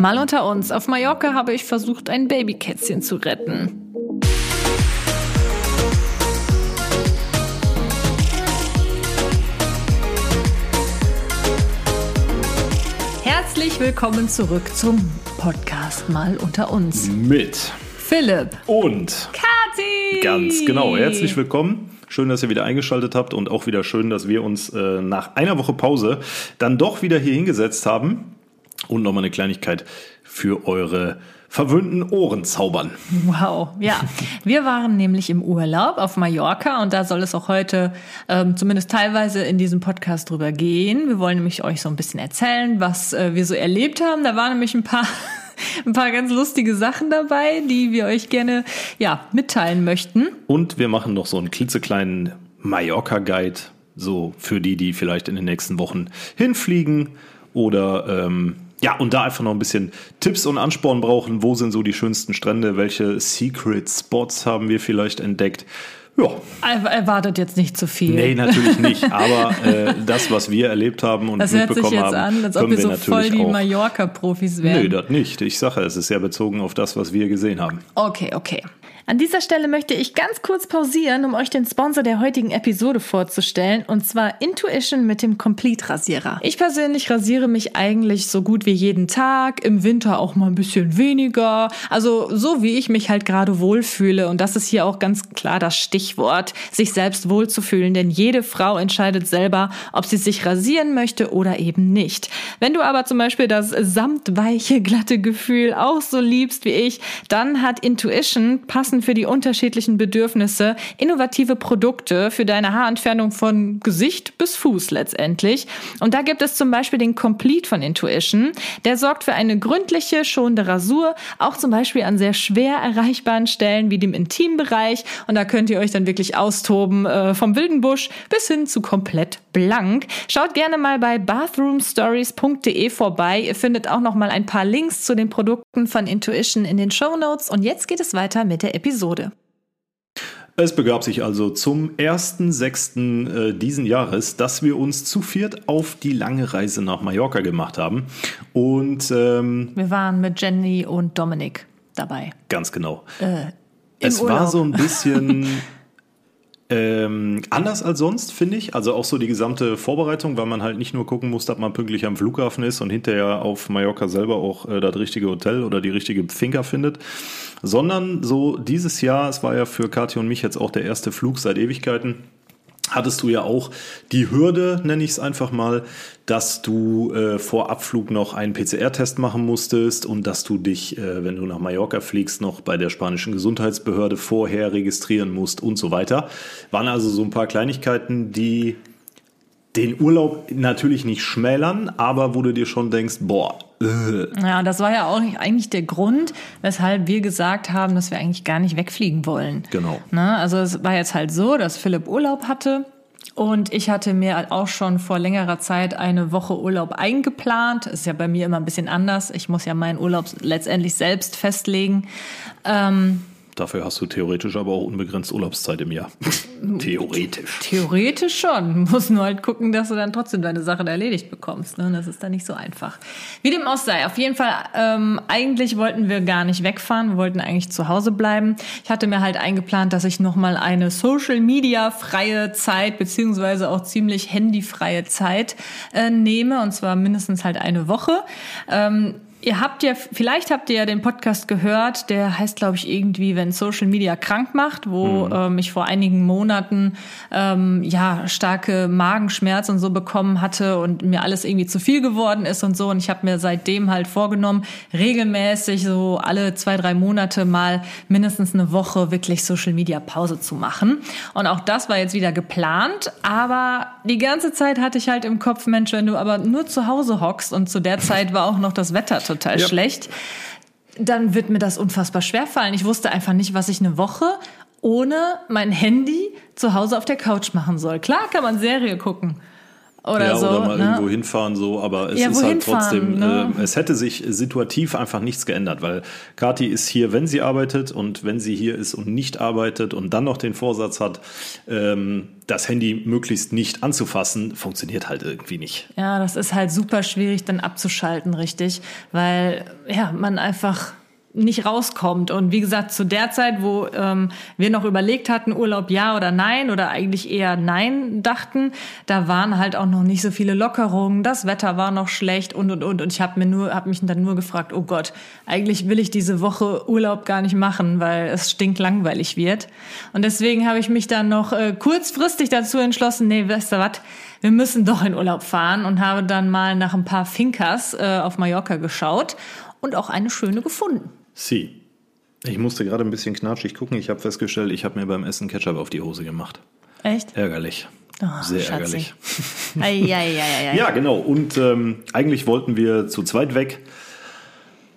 Mal unter uns, auf Mallorca habe ich versucht, ein Babykätzchen zu retten. Herzlich willkommen zurück zum Podcast Mal unter uns. Mit Philipp und Kathi. ganz genau, herzlich willkommen. Schön, dass ihr wieder eingeschaltet habt und auch wieder schön, dass wir uns äh, nach einer Woche Pause dann doch wieder hier hingesetzt haben und nochmal eine Kleinigkeit für eure verwöhnten Ohren zaubern. Wow, ja. Wir waren nämlich im Urlaub auf Mallorca und da soll es auch heute ähm, zumindest teilweise in diesem Podcast drüber gehen. Wir wollen nämlich euch so ein bisschen erzählen, was äh, wir so erlebt haben. Da waren nämlich ein paar ein paar ganz lustige Sachen dabei, die wir euch gerne ja, mitteilen möchten. Und wir machen noch so einen klitzekleinen Mallorca-Guide, so für die, die vielleicht in den nächsten Wochen hinfliegen oder ähm, ja, und da einfach noch ein bisschen Tipps und Ansporn brauchen. Wo sind so die schönsten Strände? Welche Secret Spots haben wir vielleicht entdeckt? Ja. Erwartet jetzt nicht zu viel. Nee, natürlich nicht. Aber äh, das, was wir erlebt haben und das hört mitbekommen sich jetzt haben, an, als ob wir so voll die Mallorca-Profis wären. Nee, das nicht. Ich sage, es ist ja bezogen auf das, was wir gesehen haben. Okay, okay. An dieser Stelle möchte ich ganz kurz pausieren, um euch den Sponsor der heutigen Episode vorzustellen, und zwar Intuition mit dem Complete Rasierer. Ich persönlich rasiere mich eigentlich so gut wie jeden Tag, im Winter auch mal ein bisschen weniger, also so wie ich mich halt gerade wohlfühle. Und das ist hier auch ganz klar das Stichwort, sich selbst wohlzufühlen, denn jede Frau entscheidet selber, ob sie sich rasieren möchte oder eben nicht. Wenn du aber zum Beispiel das samtweiche, glatte Gefühl auch so liebst wie ich, dann hat Intuition passend passend für die unterschiedlichen Bedürfnisse innovative Produkte für deine Haarentfernung von Gesicht bis Fuß letztendlich. Und da gibt es zum Beispiel den Complete von Intuition. Der sorgt für eine gründliche, schonende Rasur, auch zum Beispiel an sehr schwer erreichbaren Stellen wie dem Intimbereich. Und da könnt ihr euch dann wirklich austoben, äh, vom wilden Busch bis hin zu komplett blank. Schaut gerne mal bei bathroomstories.de vorbei. Ihr findet auch noch mal ein paar Links zu den Produkten von Intuition in den Show Notes. Und jetzt geht es weiter mit der Episode. Episode. Es begab sich also zum 1.6. Äh, diesen Jahres, dass wir uns zu viert auf die lange Reise nach Mallorca gemacht haben. Und ähm, wir waren mit Jenny und Dominik dabei. Ganz genau. Äh, es Urlaub. war so ein bisschen Ähm, anders als sonst, finde ich. Also auch so die gesamte Vorbereitung, weil man halt nicht nur gucken muss, dass man pünktlich am Flughafen ist und hinterher auf Mallorca selber auch äh, das richtige Hotel oder die richtige Finca findet, sondern so dieses Jahr, es war ja für Kathi und mich jetzt auch der erste Flug seit Ewigkeiten, hattest du ja auch die Hürde, nenne ich es einfach mal, dass du äh, vor Abflug noch einen PCR-Test machen musstest und dass du dich, äh, wenn du nach Mallorca fliegst, noch bei der spanischen Gesundheitsbehörde vorher registrieren musst und so weiter. Waren also so ein paar Kleinigkeiten, die den Urlaub natürlich nicht schmälern, aber wo du dir schon denkst, boah. Äh. Ja, das war ja auch eigentlich der Grund, weshalb wir gesagt haben, dass wir eigentlich gar nicht wegfliegen wollen. Genau. Ne? Also es war jetzt halt so, dass Philipp Urlaub hatte. Und ich hatte mir auch schon vor längerer Zeit eine Woche Urlaub eingeplant. Ist ja bei mir immer ein bisschen anders. Ich muss ja meinen Urlaub letztendlich selbst festlegen. Ähm, Dafür hast du theoretisch aber auch unbegrenzt Urlaubszeit im Jahr. theoretisch. Theoretisch schon. Du musst nur halt gucken, dass du dann trotzdem deine Sachen erledigt bekommst. Ne? Das ist dann nicht so einfach. Wie dem auch sei. Auf jeden Fall, ähm, eigentlich wollten wir gar nicht wegfahren. Wir wollten eigentlich zu Hause bleiben. Ich hatte mir halt eingeplant, dass ich nochmal eine Social Media freie Zeit, beziehungsweise auch ziemlich handyfreie Zeit äh, nehme. Und zwar mindestens halt eine Woche. Ähm, Ihr habt ja, vielleicht habt ihr ja den Podcast gehört, der heißt, glaube ich, irgendwie, wenn Social Media krank macht, wo mhm. ähm, ich vor einigen Monaten ähm, ja starke Magenschmerzen und so bekommen hatte und mir alles irgendwie zu viel geworden ist und so. Und ich habe mir seitdem halt vorgenommen, regelmäßig so alle zwei, drei Monate mal mindestens eine Woche wirklich Social Media Pause zu machen. Und auch das war jetzt wieder geplant, aber die ganze Zeit hatte ich halt im Kopf, Mensch, wenn du aber nur zu Hause hockst und zu der Zeit war auch noch das Wetter total ja. schlecht, dann wird mir das unfassbar schwer fallen. Ich wusste einfach nicht, was ich eine Woche ohne mein Handy zu Hause auf der Couch machen soll. Klar kann man Serie gucken. Oder ja, so. Oder mal ne? irgendwo hinfahren, so, aber es Ja, ist halt trotzdem, ne? äh, es hätte sich situativ einfach nichts geändert, weil Kathi ist hier, wenn sie arbeitet und wenn sie hier ist und nicht arbeitet und dann noch den Vorsatz hat, ähm, das Handy möglichst nicht anzufassen, funktioniert halt irgendwie nicht. Ja, das ist halt super schwierig dann abzuschalten, richtig, weil ja, man einfach nicht rauskommt. Und wie gesagt, zu der Zeit, wo ähm, wir noch überlegt hatten, Urlaub ja oder nein oder eigentlich eher nein dachten, da waren halt auch noch nicht so viele Lockerungen, das Wetter war noch schlecht und und und. Und ich habe mir nur, habe mich dann nur gefragt, oh Gott, eigentlich will ich diese Woche Urlaub gar nicht machen, weil es stinklangweilig wird. Und deswegen habe ich mich dann noch äh, kurzfristig dazu entschlossen, nee, weißt du was, wir müssen doch in Urlaub fahren und habe dann mal nach ein paar Finkers äh, auf Mallorca geschaut und auch eine schöne gefunden. Sie. Ich musste gerade ein bisschen knatschig gucken. Ich habe festgestellt, ich habe mir beim Essen Ketchup auf die Hose gemacht. Echt? Ärgerlich. Oh, Sehr Schatzi. ärgerlich. Ei, ei, ei, ei, ei. Ja, genau. Und ähm, eigentlich wollten wir zu zweit weg.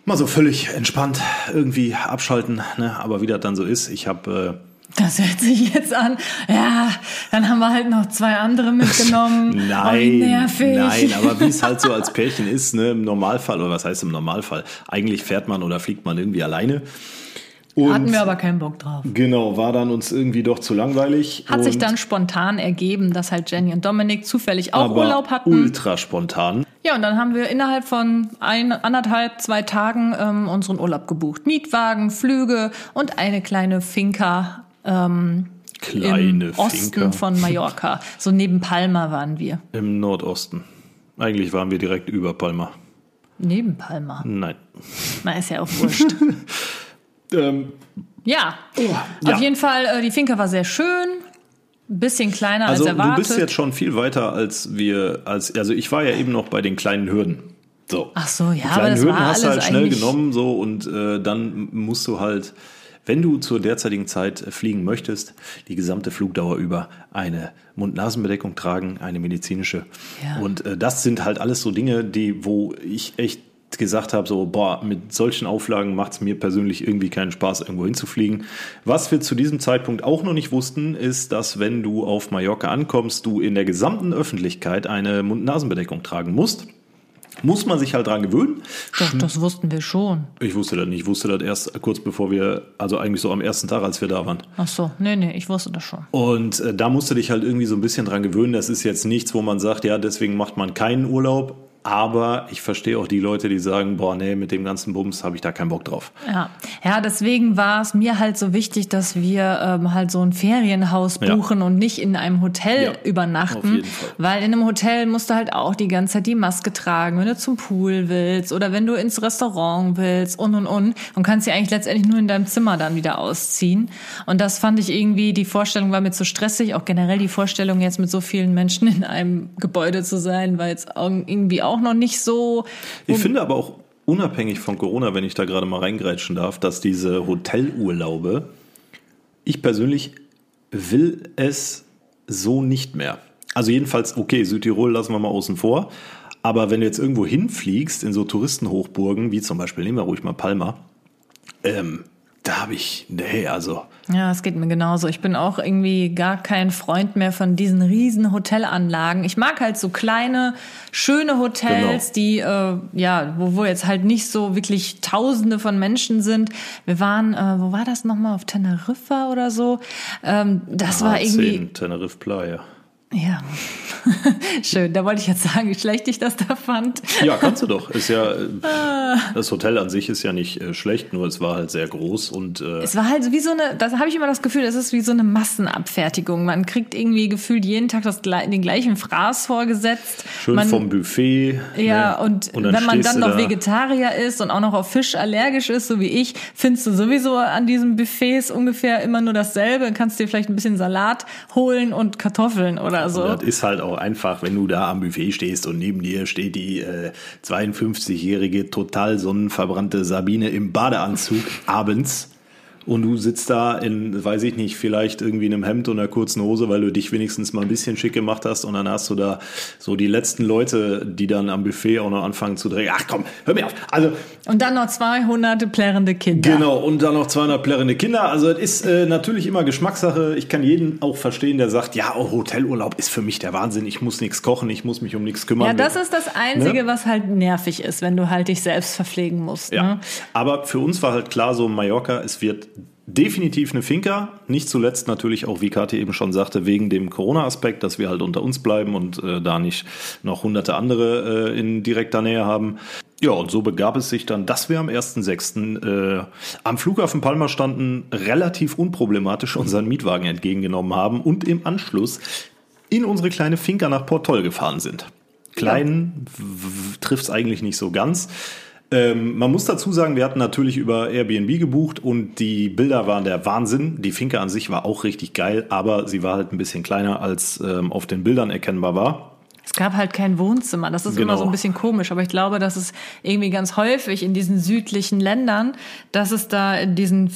Mal so völlig entspannt irgendwie abschalten. Ne? Aber wie das dann so ist, ich habe... Äh, Das hört sich jetzt an. Ja, dann haben wir halt noch zwei andere mitgenommen. oh, Nein, nervig. nein, aber wie es halt so als Pärchen ist, ne, im Normalfall, oder was heißt im Normalfall? Eigentlich fährt man oder fliegt man irgendwie alleine. Und Hatten wir aber keinen Bock drauf. genau, war dann uns irgendwie doch zu langweilig. Hat sich dann spontan ergeben, dass halt Jenny und Dominik zufällig auch Urlaub hatten. Ultra spontan. Ja, und dann haben wir innerhalb von ein, anderthalb, zwei Tagen ähm, unseren Urlaub gebucht. Mietwagen, Flüge und eine kleine Finca ähm, Kleine im Osten Finca. von Mallorca. So neben Palma waren wir. Im Nordosten. Eigentlich waren wir direkt über Palma. Neben Palma. Nein. Na, ist ja auch wurscht. Ähm, ja, ja. auf jeden Fall, äh, die Finca war sehr schön. Ein bisschen kleiner also als du erwartet. bist jetzt schon viel weiter als wir, als also ich war ja eben noch bei den kleinen Hürden. So. Ach so, ja, Die aber kleinen das Hürden war hast du halt schnell genommen so und äh, dann musst du halt, wenn du zur derzeitigen Zeit äh, fliegen möchtest, die gesamte Flugdauer über eine Mund-Nasen-Bedeckung tragen, eine medizinische. Ja. Und äh, das sind halt alles so Dinge, die, wo ich echt gesagt habe, so, boah, mit solchen Auflagen macht es mir persönlich irgendwie keinen Spaß, irgendwo hinzufliegen. Was wir zu diesem Zeitpunkt auch noch nicht wussten, ist, dass wenn du auf Mallorca ankommst, du in der gesamten Öffentlichkeit eine Mund-Nasen-Bedeckung tragen musst. Muss man sich halt dran gewöhnen. Doch, das wussten wir schon. Ich wusste das nicht. Ich wusste das erst kurz bevor wir, also eigentlich so am ersten Tag, als wir da waren. Ach so, nee, nee, ich wusste das schon. Und äh, da musst du dich halt irgendwie so ein bisschen dran gewöhnen. Das ist jetzt nichts, wo man sagt, ja, deswegen macht man keinen Urlaub. Aber ich verstehe auch die Leute, die sagen, boah, nee, mit dem ganzen Bums habe ich da keinen Bock drauf. Ja, ja, deswegen war es mir halt so wichtig, dass wir ähm, halt so ein Ferienhaus Ja. buchen und nicht in einem Hotel Ja, übernachten, weil in einem Hotel musst du halt auch die ganze Zeit die Maske tragen, wenn du zum Pool willst oder wenn du ins Restaurant willst und und und und kannst sie eigentlich letztendlich nur in deinem Zimmer dann wieder ausziehen. Und das fand ich irgendwie, die Vorstellung war mir zu stressig, auch generell die Vorstellung jetzt mit so vielen Menschen in einem Gebäude zu sein, war jetzt irgendwie auch noch nicht so. Ich finde aber auch unabhängig von Corona, wenn ich da gerade mal reingrätschen darf, dass diese Hotelurlaube, ich persönlich will es so nicht mehr. Also jedenfalls, okay, Südtirol lassen wir mal außen vor. Aber wenn du jetzt irgendwo hinfliegst in so Touristenhochburgen, wie zum Beispiel, nehmen wir ruhig mal Palma, ähm, da habe ich, nee, also Ja, es geht mir genauso. Ich bin auch irgendwie gar kein Freund mehr von diesen riesen Hotelanlagen. Ich mag halt so kleine, schöne Hotels, Genau. die, äh, ja, wo, wo jetzt halt nicht so wirklich Tausende von Menschen sind. Wir waren, äh, wo war das nochmal? Auf Teneriffa oder so. Ähm, das war irgendwie. A10, Tenerife Playa. Ja, schön. Da wollte ich jetzt sagen, wie schlecht ich das da fand. Ja, kannst du doch. Ist ja, äh, das Hotel an sich ist ja nicht äh, schlecht, nur es war halt sehr groß und äh, Es war halt wie so eine, das habe ich immer das Gefühl, das ist wie so eine Massenabfertigung. Man kriegt irgendwie gefühlt jeden Tag das, den gleichen Fraß vorgesetzt. schön man, vom Buffet. Ja, ne? und, dann wenn man dann du noch da. Vegetarier ist und auch noch auf Fisch allergisch ist, so wie ich, findest du sowieso an diesen Buffets ungefähr immer nur dasselbe. Dann kannst dir vielleicht ein bisschen Salat holen und Kartoffeln oder so. Das ist halt auch einfach, wenn du da am Buffet stehst und neben dir steht die äh, 52-jährige, total sonnenverbrannte Sabine im Badeanzug abends und du sitzt da in, weiß ich nicht, vielleicht irgendwie in einem Hemd und einer kurzen Hose, weil du dich wenigstens mal ein bisschen schick gemacht hast und dann hast du da so die letzten Leute, die dann am Buffet auch noch anfangen zu drehen. Ach komm, hör mir auf. Also, und dann noch 200 plärrende Kinder. Genau, und dann noch 200 plärrende Kinder. Also es ist äh, natürlich immer Geschmackssache. Ich kann jeden auch verstehen, der sagt, ja, oh, Hotelurlaub ist für mich der Wahnsinn. Ich muss nichts kochen, ich muss mich um nichts kümmern. Ja, das ist das Einzige, ne? was halt nervig ist, wenn du halt dich selbst verpflegen musst. Ja. Ne? Aber für uns war halt klar so, Mallorca, es wird definitiv eine Finca. Nicht zuletzt natürlich auch, wie Kathi eben schon sagte, wegen dem Corona-Aspekt, dass wir halt unter uns bleiben und äh, da nicht noch hunderte andere äh, in direkter Nähe haben. Ja, und so begab es sich dann, dass wir am 1.6. Äh, am Flughafen Palma standen, relativ unproblematisch unseren Mietwagen entgegengenommen haben und im Anschluss in unsere kleine Finca nach Port Toll gefahren sind. Klein ja. trifft es eigentlich nicht so ganz. Ähm, man muss dazu sagen, wir hatten natürlich über Airbnb gebucht und die Bilder waren der Wahnsinn. Die Finke an sich war auch richtig geil, aber sie war halt ein bisschen kleiner, als ähm, auf den Bildern erkennbar war. Es gab halt kein Wohnzimmer. Das ist genau. immer so ein bisschen komisch, aber ich glaube, dass es irgendwie ganz häufig in diesen südlichen Ländern, dass es da in diesen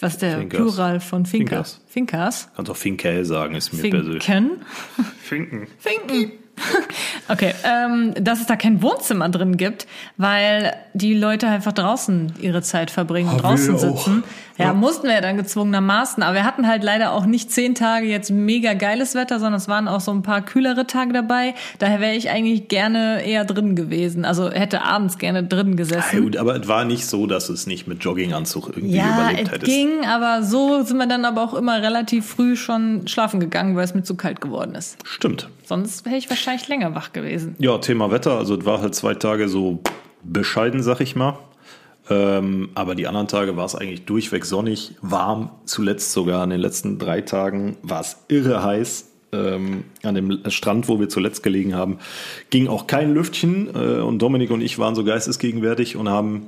was ist der Finkers. Plural von Finkers? Finkers. Kannst auch Finkel sagen, ist mir Finken. persönlich. Finken. Finken. Okay, ähm, dass es da kein Wohnzimmer drin gibt, weil die Leute einfach draußen ihre Zeit verbringen und draußen sitzen. Ja, ja, mussten wir ja dann gezwungenermaßen. Aber wir hatten halt leider auch nicht zehn Tage jetzt mega geiles Wetter, sondern es waren auch so ein paar kühlere Tage dabei. Daher wäre ich eigentlich gerne eher drin gewesen. Also hätte abends gerne drin gesessen. Ja, gut, aber es war nicht so, dass es nicht mit Jogginganzug irgendwie ja, überlebt hättest. Ja, ging, aber so sind wir dann aber auch immer relativ früh schon schlafen gegangen, weil es mir zu kalt geworden ist. Stimmt. Sonst wäre ich wahrscheinlich länger wach gewesen. Ja, Thema Wetter. Also es war halt zwei Tage so bescheiden, sag ich mal. Ähm, aber die anderen Tage war es eigentlich durchweg sonnig, warm. Zuletzt sogar an den letzten drei Tagen war es irre heiß. Ähm, an dem Strand, wo wir zuletzt gelegen haben, ging auch kein Lüftchen. Äh, und Dominik und ich waren so geistesgegenwärtig und haben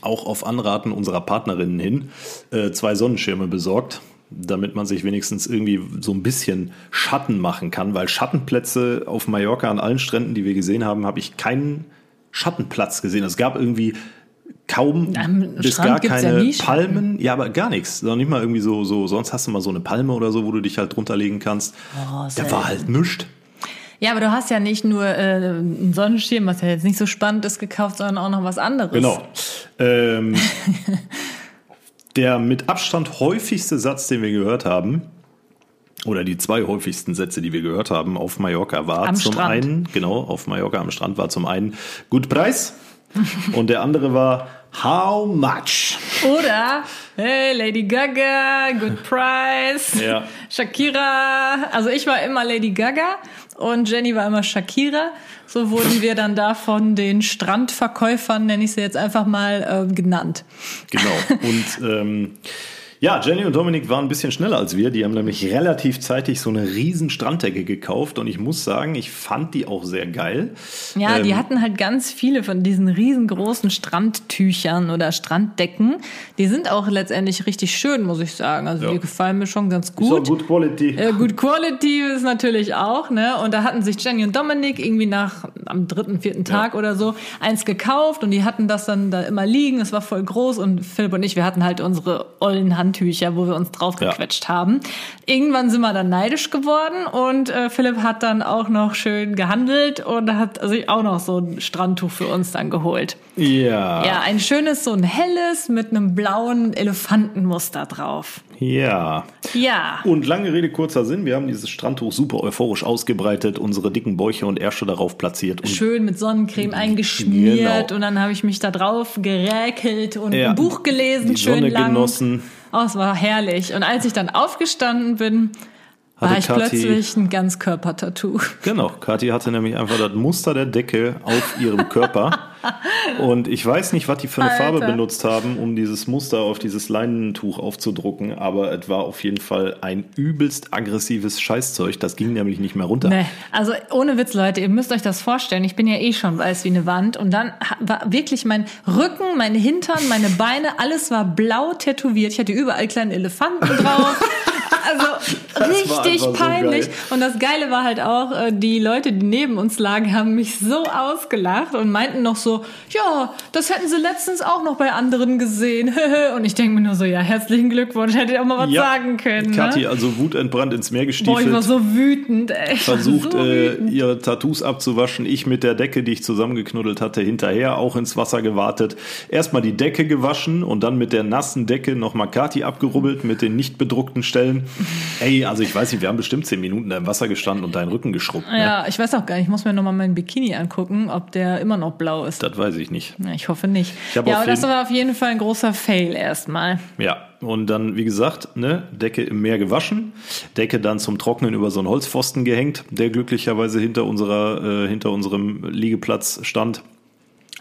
auch auf Anraten unserer Partnerinnen hin äh, zwei Sonnenschirme besorgt damit man sich wenigstens irgendwie so ein bisschen Schatten machen kann, weil Schattenplätze auf Mallorca an allen Stränden, die wir gesehen haben, habe ich keinen Schattenplatz gesehen. Es gab irgendwie kaum Am bis Strand gar keine ja Palmen, ja, aber gar nichts, noch nicht mal irgendwie so so sonst hast du mal so eine Palme oder so, wo du dich halt drunter legen kannst. Oh, da war halt nichts. Ja, aber du hast ja nicht nur äh, einen Sonnenschirm, was ja jetzt nicht so spannend ist, gekauft, sondern auch noch was anderes. Genau. Ähm, der mit Abstand häufigste Satz, den wir gehört haben, oder die zwei häufigsten Sätze, die wir gehört haben auf Mallorca war am zum Strand. einen, genau, auf Mallorca am Strand war zum einen Gut Preis und der andere war How much? Oder Hey Lady Gaga, Good Price, ja. Shakira. Also ich war immer Lady Gaga und Jenny war immer Shakira. So wurden wir dann da von den Strandverkäufern, nenne ich sie jetzt einfach mal, äh, genannt. Genau. Und ähm, ja, Jenny und Dominik waren ein bisschen schneller als wir. Die haben nämlich relativ zeitig so eine riesen Stranddecke gekauft und ich muss sagen, ich fand die auch sehr geil. Ja, ähm, die hatten halt ganz viele von diesen riesengroßen Strandtüchern oder Stranddecken. Die sind auch letztendlich richtig schön, muss ich sagen. Also ja. die gefallen mir schon ganz gut. So, good quality. Äh, good quality ist natürlich auch, ne? Und da hatten sich Jenny und Dominik irgendwie nach am dritten, vierten Tag ja. oder so eins gekauft und die hatten das dann da immer liegen. Es war voll groß und Philipp und ich, wir hatten halt unsere ollen Hand Handtücher, wo wir uns draufgequetscht ja. haben. Irgendwann sind wir dann neidisch geworden und äh, Philipp hat dann auch noch schön gehandelt und hat sich auch noch so ein Strandtuch für uns dann geholt. Ja. Ja, ein schönes, so ein helles mit einem blauen Elefantenmuster drauf. Ja. Ja. Und lange Rede, kurzer Sinn. Wir haben dieses Strandtuch super euphorisch ausgebreitet, unsere dicken Bäuche und Ärsche darauf platziert. Schön mit Sonnencreme eingeschmiert genau. und dann habe ich mich da drauf geräkelt und ja. ein Buch gelesen, Die schön Sonne lang. genossen. Oh, es war herrlich. Und als ich dann aufgestanden bin, war ich Kathi, plötzlich ein Ganzkörper-Tattoo. Genau, Kathi hatte nämlich einfach das Muster der Decke auf ihrem Körper. Und ich weiß nicht, was die für eine Alter. Farbe benutzt haben, um dieses Muster auf dieses Leinentuch aufzudrucken, aber es war auf jeden Fall ein übelst aggressives Scheißzeug. Das ging nämlich nicht mehr runter. Nee, also ohne Witz, Leute, ihr müsst euch das vorstellen. Ich bin ja eh schon weiß wie eine Wand und dann war wirklich mein Rücken, meine Hintern, meine Beine, alles war blau tätowiert. Ich hatte überall kleine Elefanten drauf. Also richtig so peinlich. Geil. Und das Geile war halt auch, äh, die Leute, die neben uns lagen, haben mich so ausgelacht und meinten noch so, ja, das hätten sie letztens auch noch bei anderen gesehen. und ich denke mir nur so, ja, herzlichen Glückwunsch, hättet ihr auch mal was ja, sagen können. Ne? Kathi, also wutentbrannt ins Meer gestiefelt. Boah, ich war so wütend, ey. Versucht, so äh, ihre Tattoos abzuwaschen. Ich mit der Decke, die ich zusammengeknuddelt hatte, hinterher auch ins Wasser gewartet. Erstmal die Decke gewaschen und dann mit der nassen Decke nochmal Kathi abgerubbelt mit den nicht bedruckten Stellen. Ey, also ich weiß nicht, wir haben bestimmt zehn Minuten da im Wasser gestanden und deinen Rücken geschrubbt. Ne? Ja, ich weiß auch gar nicht. Ich muss mir nochmal meinen Bikini angucken, ob der immer noch blau ist. Das weiß ich nicht. Ja, ich hoffe nicht. Ich ja, aber das war auf jeden Fall ein großer Fail erstmal. Ja, und dann, wie gesagt, ne, Decke im Meer gewaschen, Decke dann zum Trocknen über so einen Holzpfosten gehängt, der glücklicherweise hinter unserer, äh, hinter unserem Liegeplatz stand.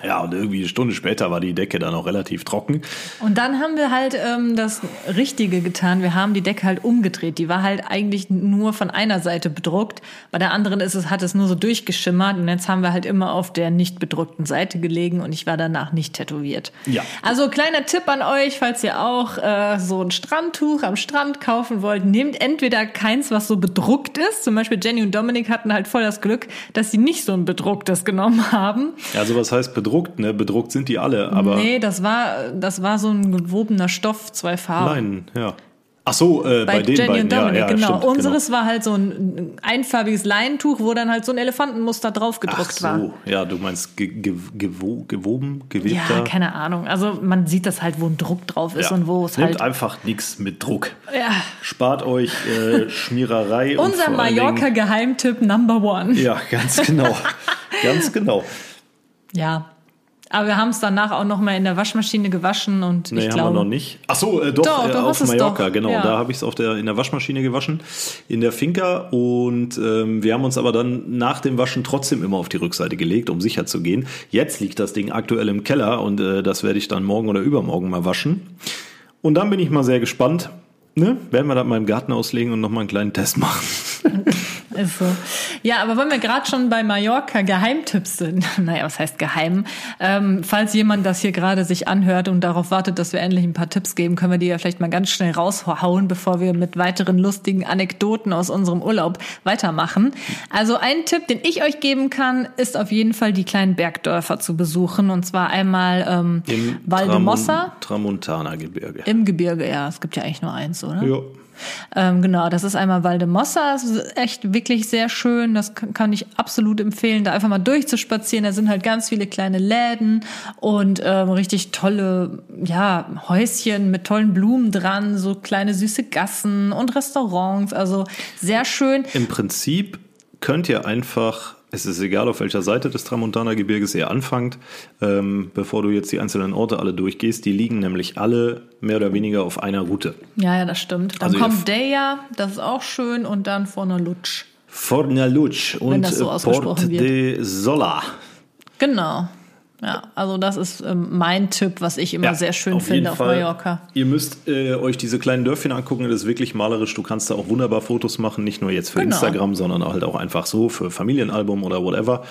Ja, und irgendwie eine Stunde später war die Decke dann auch relativ trocken. Und dann haben wir halt ähm, das Richtige getan. Wir haben die Decke halt umgedreht. Die war halt eigentlich nur von einer Seite bedruckt. Bei der anderen ist es, hat es nur so durchgeschimmert. Und jetzt haben wir halt immer auf der nicht bedruckten Seite gelegen und ich war danach nicht tätowiert. Ja. Also kleiner Tipp an euch, falls ihr auch äh, so ein Strandtuch am Strand kaufen wollt, nehmt entweder keins, was so bedruckt ist. Zum Beispiel Jenny und Dominik hatten halt voll das Glück, dass sie nicht so ein bedrucktes genommen haben. Ja, also was heißt bedruckt? Bedruckt, ne? Bedruckt sind die alle, aber. Nee, das war, das war so ein gewobener Stoff, zwei Farben. Nein, ja. Ach so, äh, bei, bei den Jenny beiden, und Dominic, ja, ja, genau. Stimmt, Unseres genau. war halt so ein einfarbiges Leinentuch, wo dann halt so ein Elefantenmuster drauf gedruckt Ach so, war. ja, du meinst ge ge gewo gewoben, gewebter? Ja, keine Ahnung. Also man sieht das halt, wo ein Druck drauf ist ja. und wo es Nehmt halt... einfach nichts mit Druck. Ja. Spart euch äh, Schmiererei. Unser Mallorca-Geheimtipp Number One. Ja, ganz genau. ganz genau. Ja, aber wir haben es danach auch noch mal in der Waschmaschine gewaschen und nee, ich glaube... haben wir noch nicht. Ach so, äh, doch, doch, äh, auf Mallorca, doch. genau. Ja. Da habe ich es in der Waschmaschine gewaschen, in der Finca. Und ähm, wir haben uns aber dann nach dem Waschen trotzdem immer auf die Rückseite gelegt, um sicher zu gehen. Jetzt liegt das Ding aktuell im Keller und äh, das werde ich dann morgen oder übermorgen mal waschen. Und dann bin ich mal sehr gespannt. Ne? Werden wir das mal im Garten auslegen und noch mal einen kleinen Test machen. Ist so. Ja, aber wenn wir gerade schon bei Mallorca Geheimtipps sind, naja, was heißt geheim? Ähm, falls jemand das hier gerade sich anhört und darauf wartet, dass wir endlich ein paar Tipps geben, können wir die ja vielleicht mal ganz schnell raushauen, bevor wir mit weiteren lustigen Anekdoten aus unserem Urlaub weitermachen. Also ein Tipp, den ich euch geben kann, ist auf jeden Fall die kleinen Bergdörfer zu besuchen. Und zwar einmal ähm, Im Valdemossa. Tramontana-Gebirge. Im Gebirge, ja. Es gibt ja eigentlich nur eins, oder? Ja. Ähm, genau, das ist einmal Valdemossa, das ist echt wirklich sehr schön. Das kann ich absolut empfehlen, da einfach mal durchzuspazieren. Da sind halt ganz viele kleine Läden und ähm, richtig tolle ja, Häuschen mit tollen Blumen dran, so kleine süße Gassen und Restaurants. Also sehr schön. Im Prinzip könnt ihr einfach es ist egal, auf welcher Seite des Tramontana-Gebirges ihr anfangt, ähm, bevor du jetzt die einzelnen Orte alle durchgehst. Die liegen nämlich alle mehr oder weniger auf einer Route. Ja, ja, das stimmt. Dann also kommt Deja, das ist auch schön, und dann Fornalutsch. Fornalutsch und so Port de Sola. Genau. Ja, also das ist ähm, mein Tipp, was ich immer ja, sehr schön auf finde auf Fall. Mallorca. Ihr müsst äh, euch diese kleinen Dörfchen angucken, das ist wirklich malerisch. Du kannst da auch wunderbar Fotos machen, nicht nur jetzt für genau. Instagram, sondern halt auch einfach so für Familienalbum oder whatever.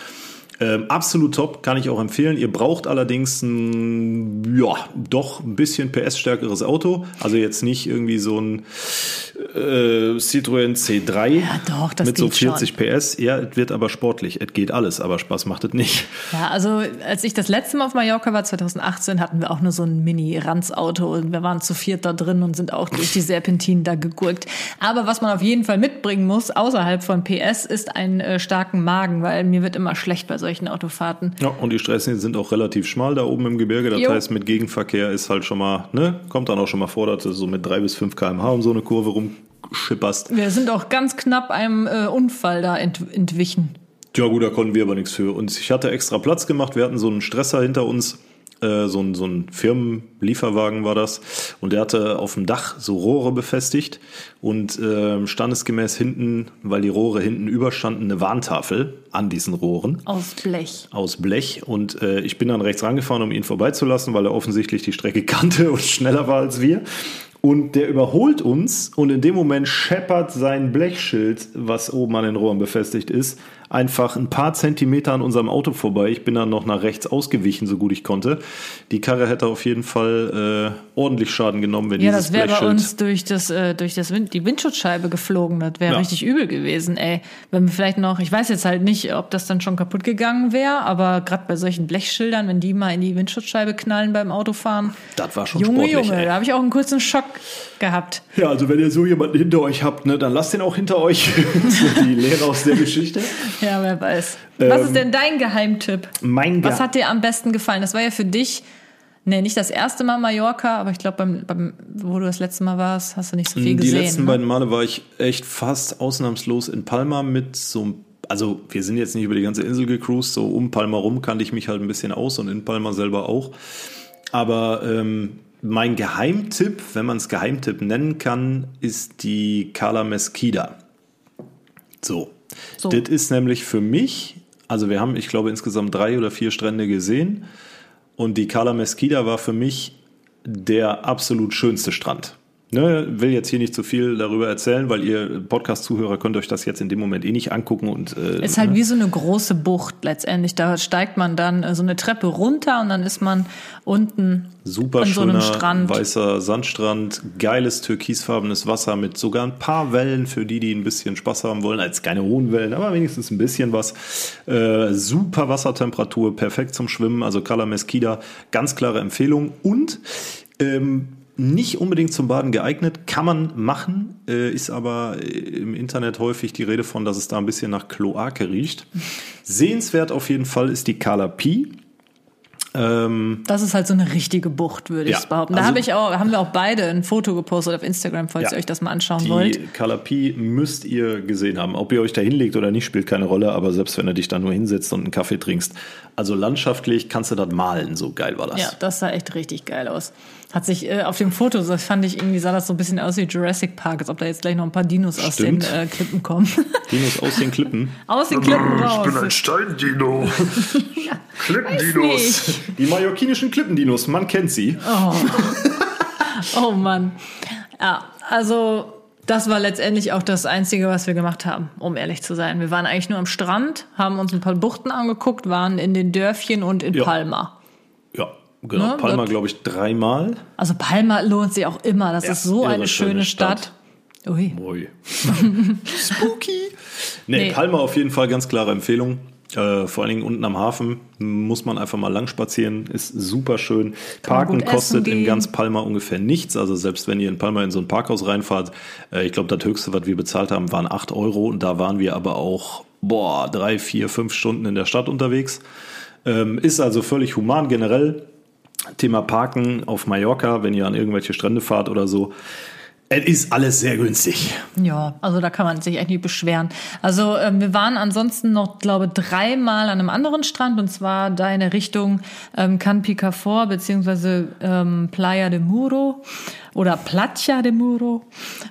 Ähm, absolut top, kann ich auch empfehlen. Ihr braucht allerdings ein, ja, doch ein bisschen PS-stärkeres Auto. Also jetzt nicht irgendwie so ein äh, Citroën C3 ja, doch, das mit so 40 schon. PS. Ja, es wird aber sportlich. Es geht alles, aber Spaß macht es nicht. Ja, also als ich das letzte Mal auf Mallorca war, 2018, hatten wir auch nur so ein Mini-Ranz-Auto und wir waren zu viert da drin und sind auch durch die Serpentinen da gegurkt. Aber was man auf jeden Fall mitbringen muss, außerhalb von PS, ist einen äh, starken Magen, weil mir wird immer schlecht bei solchen Autofahrten. Ja, und die Straßen sind auch relativ schmal da oben im Gebirge. Das jo. heißt, mit Gegenverkehr ist halt schon mal, ne, kommt dann auch schon mal vor, dass du so mit drei bis fünf km/h um so eine Kurve rumschipperst. Wir sind auch ganz knapp einem äh, Unfall da ent entwichen. Ja gut, da konnten wir aber nichts für. Und ich hatte extra Platz gemacht. Wir hatten so einen Stresser hinter uns äh, so ein, so ein Firmenlieferwagen war das. Und der hatte auf dem Dach so Rohre befestigt und äh, standesgemäß hinten, weil die Rohre hinten überstanden, eine Warntafel an diesen Rohren. Aus Blech. Aus Blech. Und äh, ich bin dann rechts rangefahren, um ihn vorbeizulassen, weil er offensichtlich die Strecke kannte und schneller war als wir. Und der überholt uns und in dem Moment scheppert sein Blechschild, was oben an den Rohren befestigt ist, einfach ein paar Zentimeter an unserem Auto vorbei. Ich bin dann noch nach rechts ausgewichen, so gut ich konnte. Die Karre hätte auf jeden Fall äh, ordentlich Schaden genommen, wenn ja, dieses das wäre bei uns durch das äh, durch das Wind, die Windschutzscheibe geflogen. Das wäre ja. richtig übel gewesen, ey. Wenn wir vielleicht noch, ich weiß jetzt halt nicht, ob das dann schon kaputt gegangen wäre, aber gerade bei solchen Blechschildern, wenn die mal in die Windschutzscheibe knallen beim Autofahren. Das war schon Junge, Junge, ey. da habe ich auch einen kurzen Schock gehabt. Ja, also wenn ihr so jemanden hinter euch habt, ne, dann lasst den auch hinter euch. die Lehre aus der Geschichte. Ja, wer weiß. Was ist denn dein Geheimtipp? Mein Was hat dir am besten gefallen? Das war ja für dich, nee, nicht das erste Mal Mallorca, aber ich glaube, beim, beim, wo du das letzte Mal warst, hast du nicht so viel Die gesehen. letzten ne? beiden Male war ich echt fast ausnahmslos in Palma mit so einem also wir sind jetzt nicht über die ganze Insel gecruised, so um Palma rum kannte ich mich halt ein bisschen aus und in Palma selber auch. Aber ähm, mein Geheimtipp, wenn man es Geheimtipp nennen kann, ist die Cala Mesquida. So. So. Das ist nämlich für mich, also wir haben, ich glaube, insgesamt drei oder vier Strände gesehen und die Cala Mesquida war für mich der absolut schönste Strand. Ne, will jetzt hier nicht zu viel darüber erzählen, weil ihr Podcast-Zuhörer könnt euch das jetzt in dem Moment eh nicht angucken und äh, Ist halt wie so eine große Bucht letztendlich. Da steigt man dann äh, so eine Treppe runter und dann ist man unten super an so einem Strand. weißer Sandstrand, geiles türkisfarbenes Wasser mit sogar ein paar Wellen für die, die ein bisschen Spaß haben wollen. Als keine hohen Wellen, aber wenigstens ein bisschen was. Äh, super Wassertemperatur, perfekt zum Schwimmen. Also Cala Mesquida, ganz klare Empfehlung und ähm, nicht unbedingt zum Baden geeignet, kann man machen, äh, ist aber im Internet häufig die Rede von, dass es da ein bisschen nach Kloake riecht. Sehenswert auf jeden Fall ist die Kala Pi. Ähm, Das ist halt so eine richtige Bucht, würde Ja, ich behaupten. Da also- habe ich auch, haben wir auch beide ein Foto gepostet auf Instagram, falls Ja. ihr euch das mal anschauen die wollt. Kala Pi müsst ihr gesehen haben. Ob ihr euch da hinlegt oder nicht, spielt keine Rolle, aber selbst wenn du dich da nur hinsetzt und einen Kaffee trinkst. Also landschaftlich kannst du das malen, so geil war das. Ja, das sah echt richtig geil aus. Hat sich äh, auf dem Foto, das fand ich irgendwie, sah das so ein bisschen aus wie Jurassic Park, als ob da jetzt gleich noch ein paar Dinos aus den Stimmt. äh, Klippen kommen. Dinos aus den Klippen. aus den Klippen raus. Ich bin ein Steindino. Klippendinos. Nicht. Die mallorquinischen Klippendinos, man kennt sie. Oh Mann. Ja, also das war letztendlich auch das Einzige, was wir gemacht haben, um ehrlich zu sein. Wir waren eigentlich nur am Strand, haben uns ein paar Buchten angeguckt, waren in den Dörfchen und in Ja. Palma. Ja, genau. Ne, Palma, glaube ich, dreimal. Also Palma lohnt sich auch immer. Das Ja, ist so eine schöne Stadt. Stadt. Ui. Ui. Spooky. Nee, Nee. Palma auf jeden Fall ganz klare Empfehlung. Äh, vor allen Dingen unten am Hafen muss man einfach mal lang spazieren. Ist super schön. Parken kostet in ganz Palma ungefähr nichts. Also selbst wenn ihr in Palma in so ein Parkhaus reinfahrt, äh, ich glaube, das höchste, was wir bezahlt haben, waren 8 Euro. Und da waren wir aber auch, boah, drei, vier, fünf Stunden in der Stadt unterwegs. Ähm, ist also völlig human generell. Thema Parken auf Mallorca, wenn ihr an irgendwelche Strände fahrt oder so. Es ist alles sehr günstig. Ja, also da kann man sich echt nicht beschweren. Also ähm, wir waren ansonsten noch, glaube dreimal an einem anderen Strand und zwar da in der Richtung ähm, Can Picafor beziehungsweise ähm, Playa de Muro oder Platja de Muro.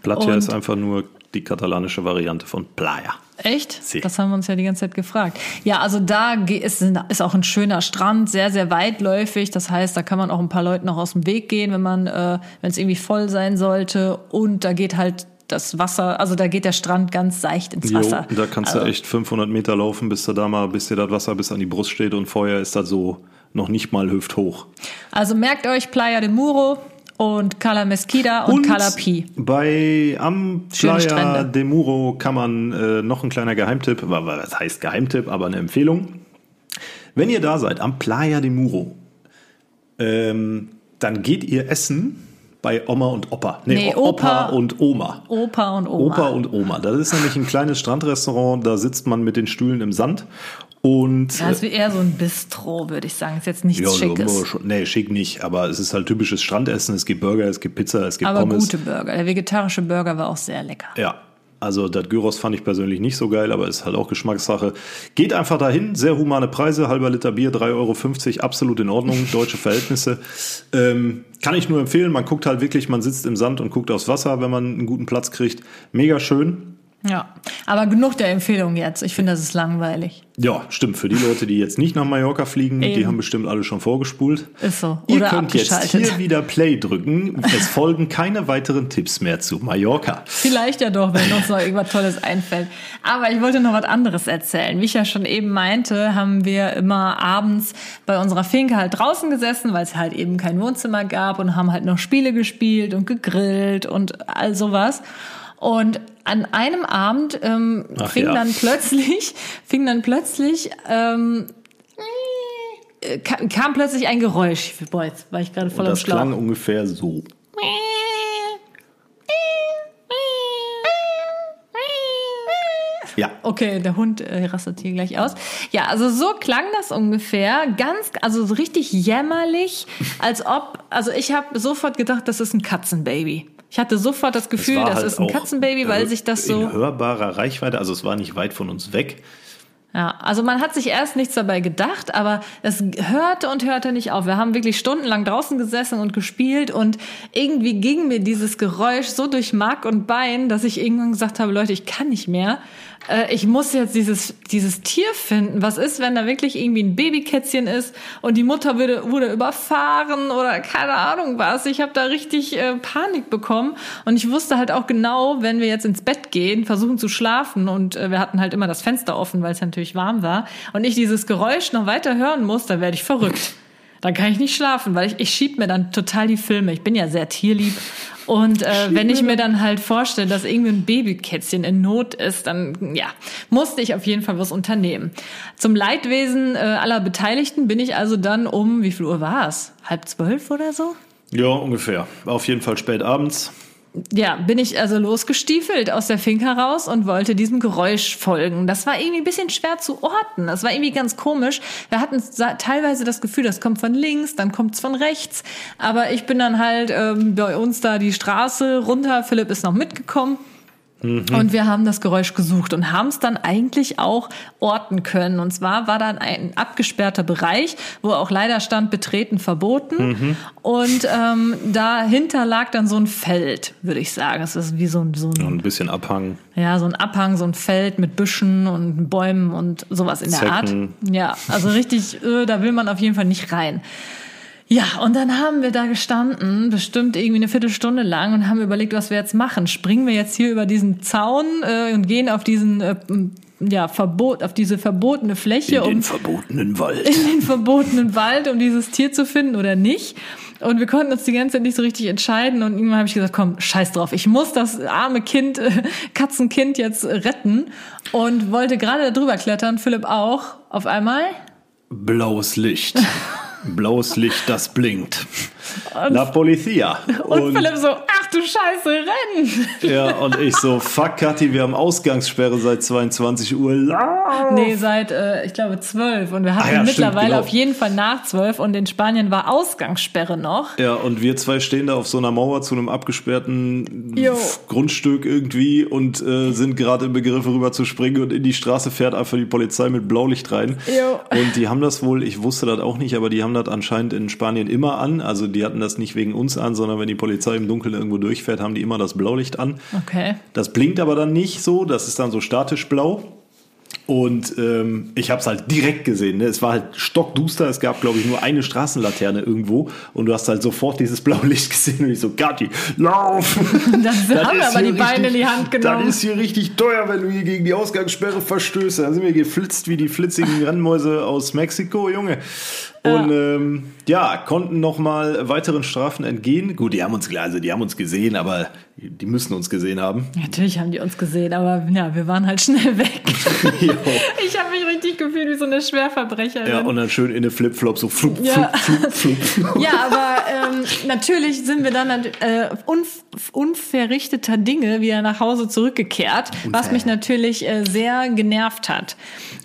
Platja Und- ist einfach nur die katalanische Variante von Playa. Echt? Sie. Das haben wir uns ja die ganze Zeit gefragt. Ja, also da ist, ist auch ein schöner Strand, sehr, sehr weitläufig. Das heißt, da kann man auch ein paar Leuten noch aus dem Weg gehen, wenn man, äh, wenn es irgendwie voll sein sollte. Und da geht halt das Wasser, also da geht der Strand ganz seicht ins Jo, Wasser. da kannst also, du echt 500 Meter laufen, bis du da mal, bis dir das Wasser bis an die Brust steht und vorher ist das so noch nicht mal hüfthoch. Also merkt euch Playa de Muro und Cala Mesquida und, Cala Pi. bei am Playa de Muro kann man äh, noch ein kleiner Geheimtipp, was heißt Geheimtipp, aber eine Empfehlung. Wenn ihr da seid, am Playa de Muro, ähm, dann geht ihr essen bei Oma und Opa. Nee, Opa Opa. und Oma. Opa und Oma. Opa und Oma. Das ist nämlich ein kleines Strandrestaurant, da sitzt man mit den Stühlen im Sand und das ist wie eher so ein Bistro, würde ich sagen. Ist jetzt nichts ja, so, Schickes. schon- nee, schick nicht, aber es ist halt typisches Strandessen. Es gibt Burger, es gibt Pizza, es gibt Aber Pommes. gute Burger. Der vegetarische Burger war auch sehr lecker. Ja, also das Gyros fand ich persönlich nicht so geil, aber ist halt auch Geschmackssache. Geht einfach dahin, sehr humane Preise, halber Liter Bier, 3,50 Euro, absolut in Ordnung, deutsche Verhältnisse. Ähm, kann ich nur empfehlen, man guckt halt wirklich, man sitzt im Sand und guckt aufs Wasser, wenn man einen guten Platz kriegt. Mega schön. Ja, aber genug der Empfehlung jetzt. Ich finde, das ist langweilig. Ja, stimmt. Für die Leute, die jetzt nicht nach Mallorca fliegen, Eben. die haben bestimmt alle schon vorgespult. Ist so. Ihr Oder könnt jetzt hier wieder Play drücken. Es folgen keine weiteren Tipps mehr zu Mallorca. Vielleicht ja doch, wenn uns noch irgendwas Tolles einfällt. Aber ich wollte noch was anderes erzählen. Wie ich ja schon eben meinte, haben wir immer abends bei unserer Finke halt draußen gesessen, weil es halt eben kein Wohnzimmer gab und haben halt noch Spiele gespielt und gegrillt und all sowas. Und an einem Abend ähm, fing ja. dann plötzlich, fing dann plötzlich ähm, äh, kam, kam plötzlich ein Geräusch. Boah, jetzt war ich gerade voll Und das klang ungefähr so. Ja. Okay, der Hund äh, rastet hier gleich aus. Ja, also so klang das ungefähr. Ganz, also so richtig jämmerlich, als ob, also ich habe sofort gedacht, das ist ein Katzenbaby. Ich hatte sofort das Gefühl, das halt ist ein Katzenbaby, weil sich das so. In hörbarer Reichweite, also es war nicht weit von uns weg. Ja, also man hat sich erst nichts dabei gedacht, aber es hörte und hörte nicht auf. Wir haben wirklich stundenlang draußen gesessen und gespielt und irgendwie ging mir dieses Geräusch so durch Mark und Bein, dass ich irgendwann gesagt habe, Leute, ich kann nicht mehr äh, ich muss jetzt dieses, dieses Tier finden. Was ist, wenn da wirklich irgendwie ein Babykätzchen ist und die Mutter würde, wurde überfahren oder keine Ahnung was. Ich habe da richtig äh, Panik bekommen und ich wusste halt auch genau, wenn wir jetzt ins Bett gehen, versuchen zu schlafen und äh, wir hatten halt immer das Fenster offen, weil es natürlich warm war und ich dieses Geräusch noch weiter hören muss, dann werde ich verrückt. Dann kann ich nicht schlafen, weil ich, ich schieb mir dann total die Filme. Ich bin ja sehr tierlieb und äh, wenn ich mir dann halt vorstelle, dass irgendwie ein Babykätzchen in Not ist, dann ja, musste ich auf jeden Fall was unternehmen. Zum Leidwesen äh, aller Beteiligten bin ich also dann um, wie viel Uhr war es? Halb zwölf oder so? Ja, ungefähr. Auf jeden Fall spät abends ja, bin ich also losgestiefelt aus der Finca raus und wollte diesem Geräusch folgen. Das war irgendwie ein bisschen schwer zu orten. Das war irgendwie ganz komisch. Wir hatten teilweise das Gefühl, das kommt von links, dann kommt es von rechts. Aber ich bin dann halt ähm, bei uns da die Straße runter. Philipp ist noch mitgekommen. Mhm. Und wir haben das Geräusch gesucht und haben es dann eigentlich auch orten können. Und zwar war dann ein abgesperrter Bereich, wo auch leider stand betreten verboten. Mhm. Und ähm, dahinter lag dann so ein Feld, würde ich sagen. Es ist wie so ein, so ein, ja, ein bisschen Abhang. Ja, so ein Abhang, so ein Feld mit Büschen und Bäumen und sowas in der Zecken. Art. Ja, also richtig, äh, da will man auf jeden Fall nicht rein. Ja, und dann haben wir da gestanden, bestimmt irgendwie eine Viertelstunde lang und haben überlegt, was wir jetzt machen. Springen wir jetzt hier über diesen Zaun äh, und gehen auf diesen äh, ja, Verbot, auf diese verbotene Fläche. In den um, verbotenen Wald. In den verbotenen Wald, um dieses Tier zu finden oder nicht. Und wir konnten uns die ganze Zeit nicht so richtig entscheiden. Und irgendwann habe ich gesagt, komm, scheiß drauf, ich muss das arme Kind, äh, Katzenkind jetzt retten. Und wollte gerade drüber klettern, Philipp auch, auf einmal. Blaues Licht. Blaues Licht, das blinkt. Und, La Polizia. Und, und Philipp so, ach du Scheiße, renn! Ja, und ich so, fuck Kathi, wir haben Ausgangssperre seit 22 Uhr. Lauf! Nee, seit, äh, ich glaube, 12. Und wir hatten ah ja, mittlerweile stimmt, genau. auf jeden Fall nach 12 und in Spanien war Ausgangssperre noch. Ja, und wir zwei stehen da auf so einer Mauer zu einem abgesperrten jo. Grundstück irgendwie und äh, sind gerade im Begriff rüber zu springen und in die Straße fährt einfach die Polizei mit Blaulicht rein. Jo. Und die haben das wohl, ich wusste das auch nicht, aber die haben das anscheinend in Spanien immer an. Also die hatten das nicht wegen uns an, sondern wenn die Polizei im Dunkeln irgendwo durchfährt, haben die immer das Blaulicht an. Okay. Das blinkt aber dann nicht so, das ist dann so statisch blau. Und ähm, ich habe es halt direkt gesehen. Ne? Es war halt stockduster. Es gab, glaube ich, nur eine Straßenlaterne irgendwo. Und du hast halt sofort dieses Blaulicht gesehen. Und ich so, Gatti, lauf! Das, das haben wir aber die richtig, Beine in die Hand genommen. Das ist hier richtig teuer, wenn du hier gegen die Ausgangssperre verstößt. Dann sind wir geflitzt wie die flitzigen Rennmäuse aus Mexiko, Junge. Und ja, ähm, ja konnten noch mal weiteren Strafen entgehen. Gut, die haben uns also die haben uns gesehen, aber die müssen uns gesehen haben. Natürlich haben die uns gesehen, aber ja, wir waren halt schnell weg. Ich habe mich richtig gefühlt wie so eine Schwerverbrecherin. Ja, und dann schön in eine Flipflop so flup, ja. flup, flup, flup. ja, aber ähm, natürlich sind wir dann äh, unf unverrichteter Dinge wieder nach Hause zurückgekehrt, Unfair. was mich natürlich äh, sehr genervt hat.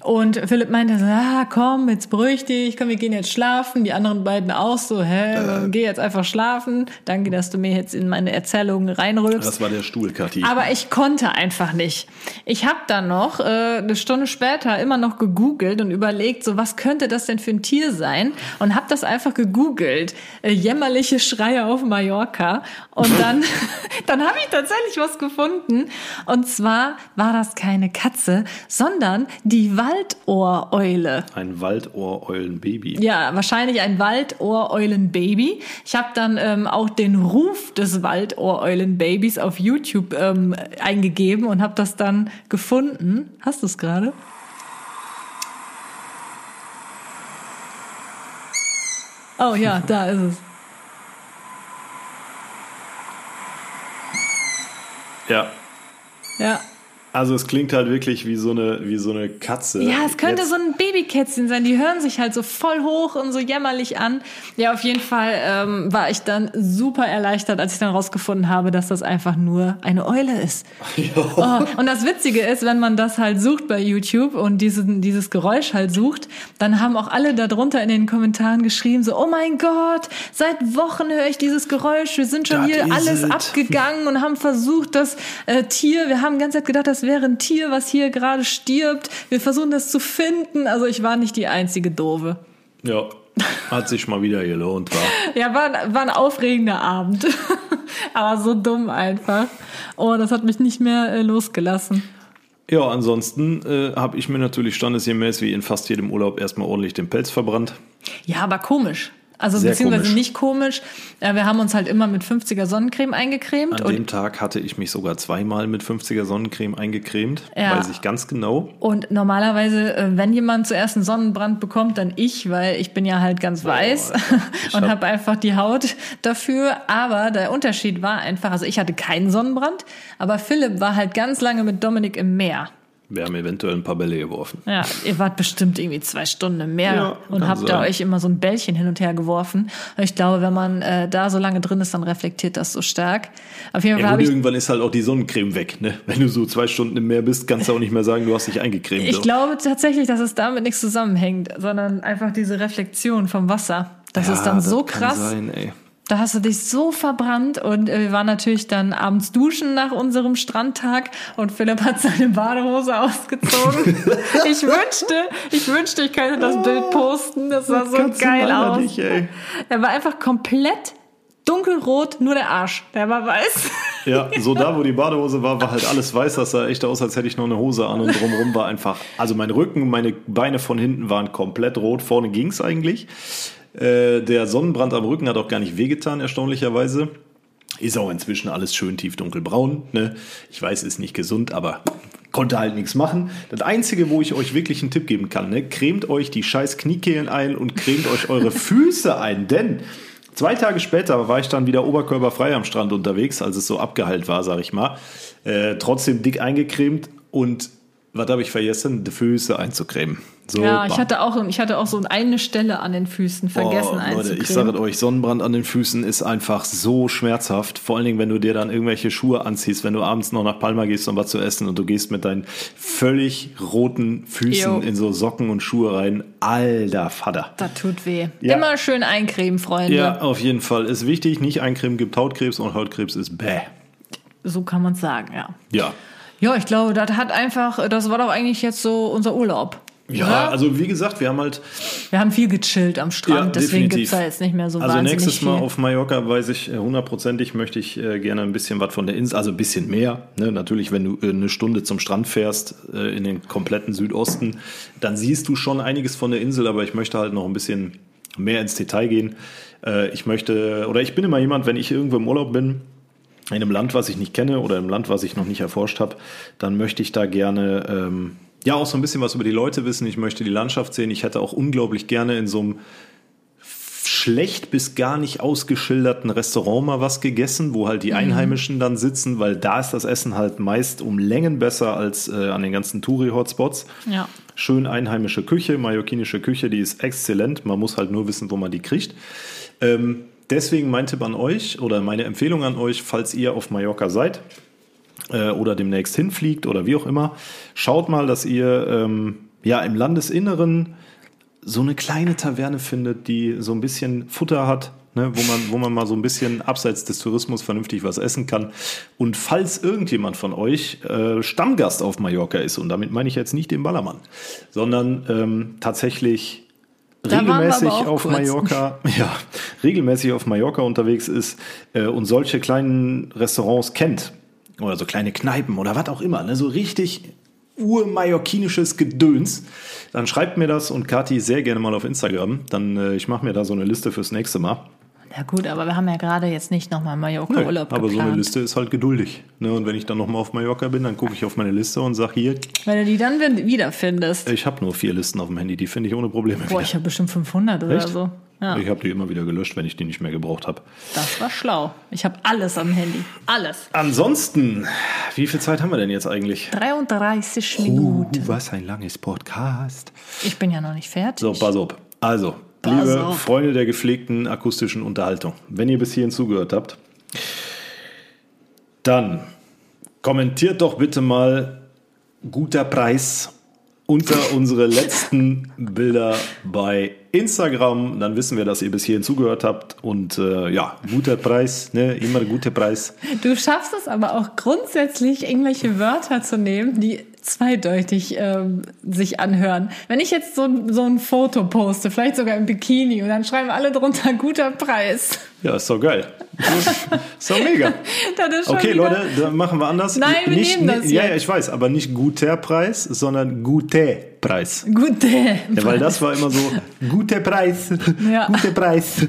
Und Philipp meinte so, ah, komm, jetzt beruhig dich, komm, wir gehen jetzt schlafen. Die anderen beiden auch so, hä, äh. geh jetzt einfach schlafen. Danke, dass du mir jetzt in meine Erzählungen reinrückst. Das war der Stuhl, Kathi. Aber ich konnte einfach nicht. Ich habe dann noch äh, eine Stunde Stunde später immer noch gegoogelt und überlegt, so was könnte das denn für ein Tier sein? Und habe das einfach gegoogelt. Äh, jämmerliche Schreie auf Mallorca. Und dann, dann habe ich tatsächlich was gefunden. Und zwar war das keine Katze, sondern die Waldohreule. Ein Waldohreulenbaby. Ja, wahrscheinlich ein Waldohreulenbaby. Ich habe dann ähm, auch den Ruf des Waldohreulenbabys auf YouTube ähm, eingegeben und habe das dann gefunden. Hast du es gerade? Oh ja, da ist es. Ja. Ja. Also es klingt halt wirklich wie so eine, wie so eine Katze. Ja, es könnte Jetzt. so ein Babykätzchen sein. Die hören sich halt so voll hoch und so jämmerlich an. Ja, auf jeden Fall ähm, war ich dann super erleichtert, als ich dann rausgefunden habe, dass das einfach nur eine Eule ist. Oh, und das Witzige ist, wenn man das halt sucht bei YouTube und diesen, dieses Geräusch halt sucht, dann haben auch alle darunter in den Kommentaren geschrieben, so, oh mein Gott, seit Wochen höre ich dieses Geräusch. Wir sind schon das hier alles it. abgegangen und haben versucht, das äh, Tier, wir haben die ganze Zeit gedacht, das wäre ein Tier, was hier gerade stirbt. Wir versuchen das zu finden. Also ich war nicht die einzige Dove. Ja, hat sich mal wieder gelohnt, war. ja, war, war ein aufregender Abend. Aber so dumm einfach. Oh, das hat mich nicht mehr äh, losgelassen. Ja, ansonsten äh, habe ich mir natürlich standesgemäß wie in fast jedem Urlaub erstmal ordentlich den Pelz verbrannt. Ja, aber komisch. Also Sehr beziehungsweise komisch. nicht komisch. Wir haben uns halt immer mit 50er Sonnencreme eingecremt. An dem Tag hatte ich mich sogar zweimal mit 50er Sonnencreme eingecremt. Ja. Weiß ich ganz genau. Und normalerweise, äh, wenn jemand zuerst einen Sonnenbrand bekommt, dann ich, weil ich bin ja halt ganz weiß oh, und habe hab einfach die Haut dafür. Aber der Unterschied war einfach, also ich hatte keinen Sonnenbrand, aber Philipp war halt ganz lange mit Dominik im Meer. Wir haben eventuell ein paar Bälle geworfen. Ja, ihr wart bestimmt irgendwie zwei Stunden im Meer ja, und habt da euch immer so ein Bällchen hin und her geworfen. Und ich glaube, wenn man äh, da so lange drin ist, dann reflektiert das so stark. Auf jeden Fall ja, irgendwann ist halt auch die Sonnencreme weg. Ne? Wenn du so zwei Stunden im Meer bist, kannst du auch nicht mehr sagen, du hast dich eingecremt. Ich so. glaube tatsächlich, dass es damit nichts zusammenhängt, sondern einfach diese Reflexion vom Wasser. Das ja, ist dann so krass. Sein, ey. Da hast du dich so verbrannt und äh, wir waren natürlich dann abends duschen nach unserem Strandtag und Philipp hat seine Badehose ausgezogen. ich wünschte, ich wünschte, ich könnte das Bild posten. Das sah so geil aus. Nicht, er war einfach komplett dunkelrot, nur der Arsch. Der war weiß. Ja, so da, wo die Badehose war, war halt alles weiß. Das sah echt aus, als hätte ich noch eine Hose an und drumherum war einfach, also mein Rücken, meine Beine von hinten waren komplett rot. Vorne ging's eigentlich. Äh, der Sonnenbrand am Rücken hat auch gar nicht wehgetan, erstaunlicherweise. Ist auch inzwischen alles schön tief dunkelbraun. Ne? Ich weiß, ist nicht gesund, aber konnte halt nichts machen. Das Einzige, wo ich euch wirklich einen Tipp geben kann, ne? cremt euch die scheiß Kniekehlen ein und cremt euch eure Füße ein, denn zwei Tage später war ich dann wieder oberkörperfrei am Strand unterwegs, als es so abgeheilt war, sag ich mal. Äh, trotzdem dick eingecremt und was habe ich vergessen? Die Füße einzucremen. So, ja, ich hatte, auch, ich hatte auch so eine Stelle an den Füßen vergessen oh, Leute, ich sage euch, Sonnenbrand an den Füßen ist einfach so schmerzhaft. Vor allen Dingen, wenn du dir dann irgendwelche Schuhe anziehst, wenn du abends noch nach Palma gehst, um was zu essen und du gehst mit deinen völlig roten Füßen jo. in so Socken und Schuhe rein. Alter Vater. Das tut weh. Ja. Immer schön eincremen, Freunde. Ja, auf jeden Fall. Ist wichtig, nicht eincremen gibt Hautkrebs und Hautkrebs ist bäh. So kann man es sagen, ja. Ja. Ja, ich glaube, das hat einfach, das war doch eigentlich jetzt so unser Urlaub. Ja, oder? also wie gesagt, wir haben halt. Wir haben viel gechillt am Strand, ja, deswegen gibt es da jetzt nicht mehr so Also nächstes Mal auf Mallorca weiß ich äh, hundertprozentig, möchte ich äh, gerne ein bisschen was von der Insel, also ein bisschen mehr. Ne? Natürlich, wenn du äh, eine Stunde zum Strand fährst, äh, in den kompletten Südosten, dann siehst du schon einiges von der Insel, aber ich möchte halt noch ein bisschen mehr ins Detail gehen. Äh, ich möchte, oder ich bin immer jemand, wenn ich irgendwo im Urlaub bin, in einem Land, was ich nicht kenne oder im Land, was ich noch nicht erforscht habe, dann möchte ich da gerne ähm, ja auch so ein bisschen was über die Leute wissen. Ich möchte die Landschaft sehen. Ich hätte auch unglaublich gerne in so einem schlecht bis gar nicht ausgeschilderten Restaurant mal was gegessen, wo halt die mhm. Einheimischen dann sitzen, weil da ist das Essen halt meist um Längen besser als äh, an den ganzen Touri-Hotspots. Ja. Schön einheimische Küche, mallorquinische Küche, die ist exzellent. Man muss halt nur wissen, wo man die kriegt. Ähm, deswegen mein Tipp an euch oder meine Empfehlung an euch, falls ihr auf Mallorca seid äh, oder demnächst hinfliegt oder wie auch immer, schaut mal, dass ihr ähm, ja im Landesinneren so eine kleine Taverne findet, die so ein bisschen Futter hat, ne, wo, man, wo man mal so ein bisschen abseits des Tourismus vernünftig was essen kann. Und falls irgendjemand von euch äh, Stammgast auf Mallorca ist, und damit meine ich jetzt nicht den Ballermann, sondern ähm, tatsächlich regelmäßig auf kurz. Mallorca, ja, regelmäßig auf Mallorca unterwegs ist äh, und solche kleinen Restaurants kennt oder so kleine Kneipen oder was auch immer, ne, so richtig urmallorquinisches Gedöns, dann schreibt mir das und Kati sehr gerne mal auf Instagram. Dann äh, ich mache mir da so eine Liste fürs nächste Mal. Ja gut, aber wir haben ja gerade jetzt nicht nochmal Mallorca-Urlaub nee, Aber geplant. so eine Liste ist halt geduldig. Ne? Und wenn ich dann nochmal auf Mallorca bin, dann gucke ich auf meine Liste und sage hier... Wenn du die dann wiederfindest. Ich habe nur vier Listen auf dem Handy, die finde ich ohne Probleme Boah, wieder. ich habe bestimmt 500 oder Echt? so. Ja. Ich habe die immer wieder gelöscht, wenn ich die nicht mehr gebraucht habe. Das war schlau. Ich habe alles am Handy. Alles. Ansonsten, wie viel Zeit haben wir denn jetzt eigentlich? 33 Minuten. Uh, was ein langes Podcast. Ich bin ja noch nicht fertig. So, pass auf. Also, pass liebe auf. Freunde der gepflegten akustischen Unterhaltung, wenn ihr bis hierhin zugehört habt, dann kommentiert doch bitte mal guter Preis unter unsere letzten Bilder bei Instagram. Dann wissen wir, dass ihr bis hierhin zugehört habt. Und äh, ja, guter Preis, ne? immer guter Preis. Du schaffst es aber auch grundsätzlich, irgendwelche Wörter zu nehmen, die zweideutig ähm, sich anhören. Wenn ich jetzt so, so ein Foto poste, vielleicht sogar im Bikini, und dann schreiben alle drunter guter Preis. Ja, ist doch geil. ist doch mega. okay, Leute, dann machen wir anders. Nein, wir nicht, nehmen das Ja, ja, ich weiß, aber nicht guter Preis, sondern gute Preis. Gute. Ja, weil das war immer so, guter Preis. Ja. Guter Preis.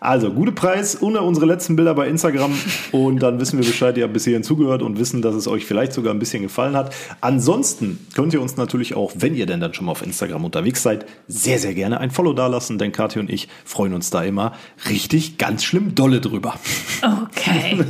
Also, gute Preis unter unsere letzten Bilder bei Instagram und dann wissen wir Bescheid, ihr habt bis hierhin zugehört und wissen, dass es euch vielleicht sogar ein bisschen gefallen hat. Ansonsten könnt ihr uns natürlich auch, wenn ihr denn dann schon mal auf Instagram unterwegs seid, sehr, sehr gerne ein Follow dalassen, denn Kathi und ich freuen uns da immer richtig ganz schlimm dolle drüber. Okay.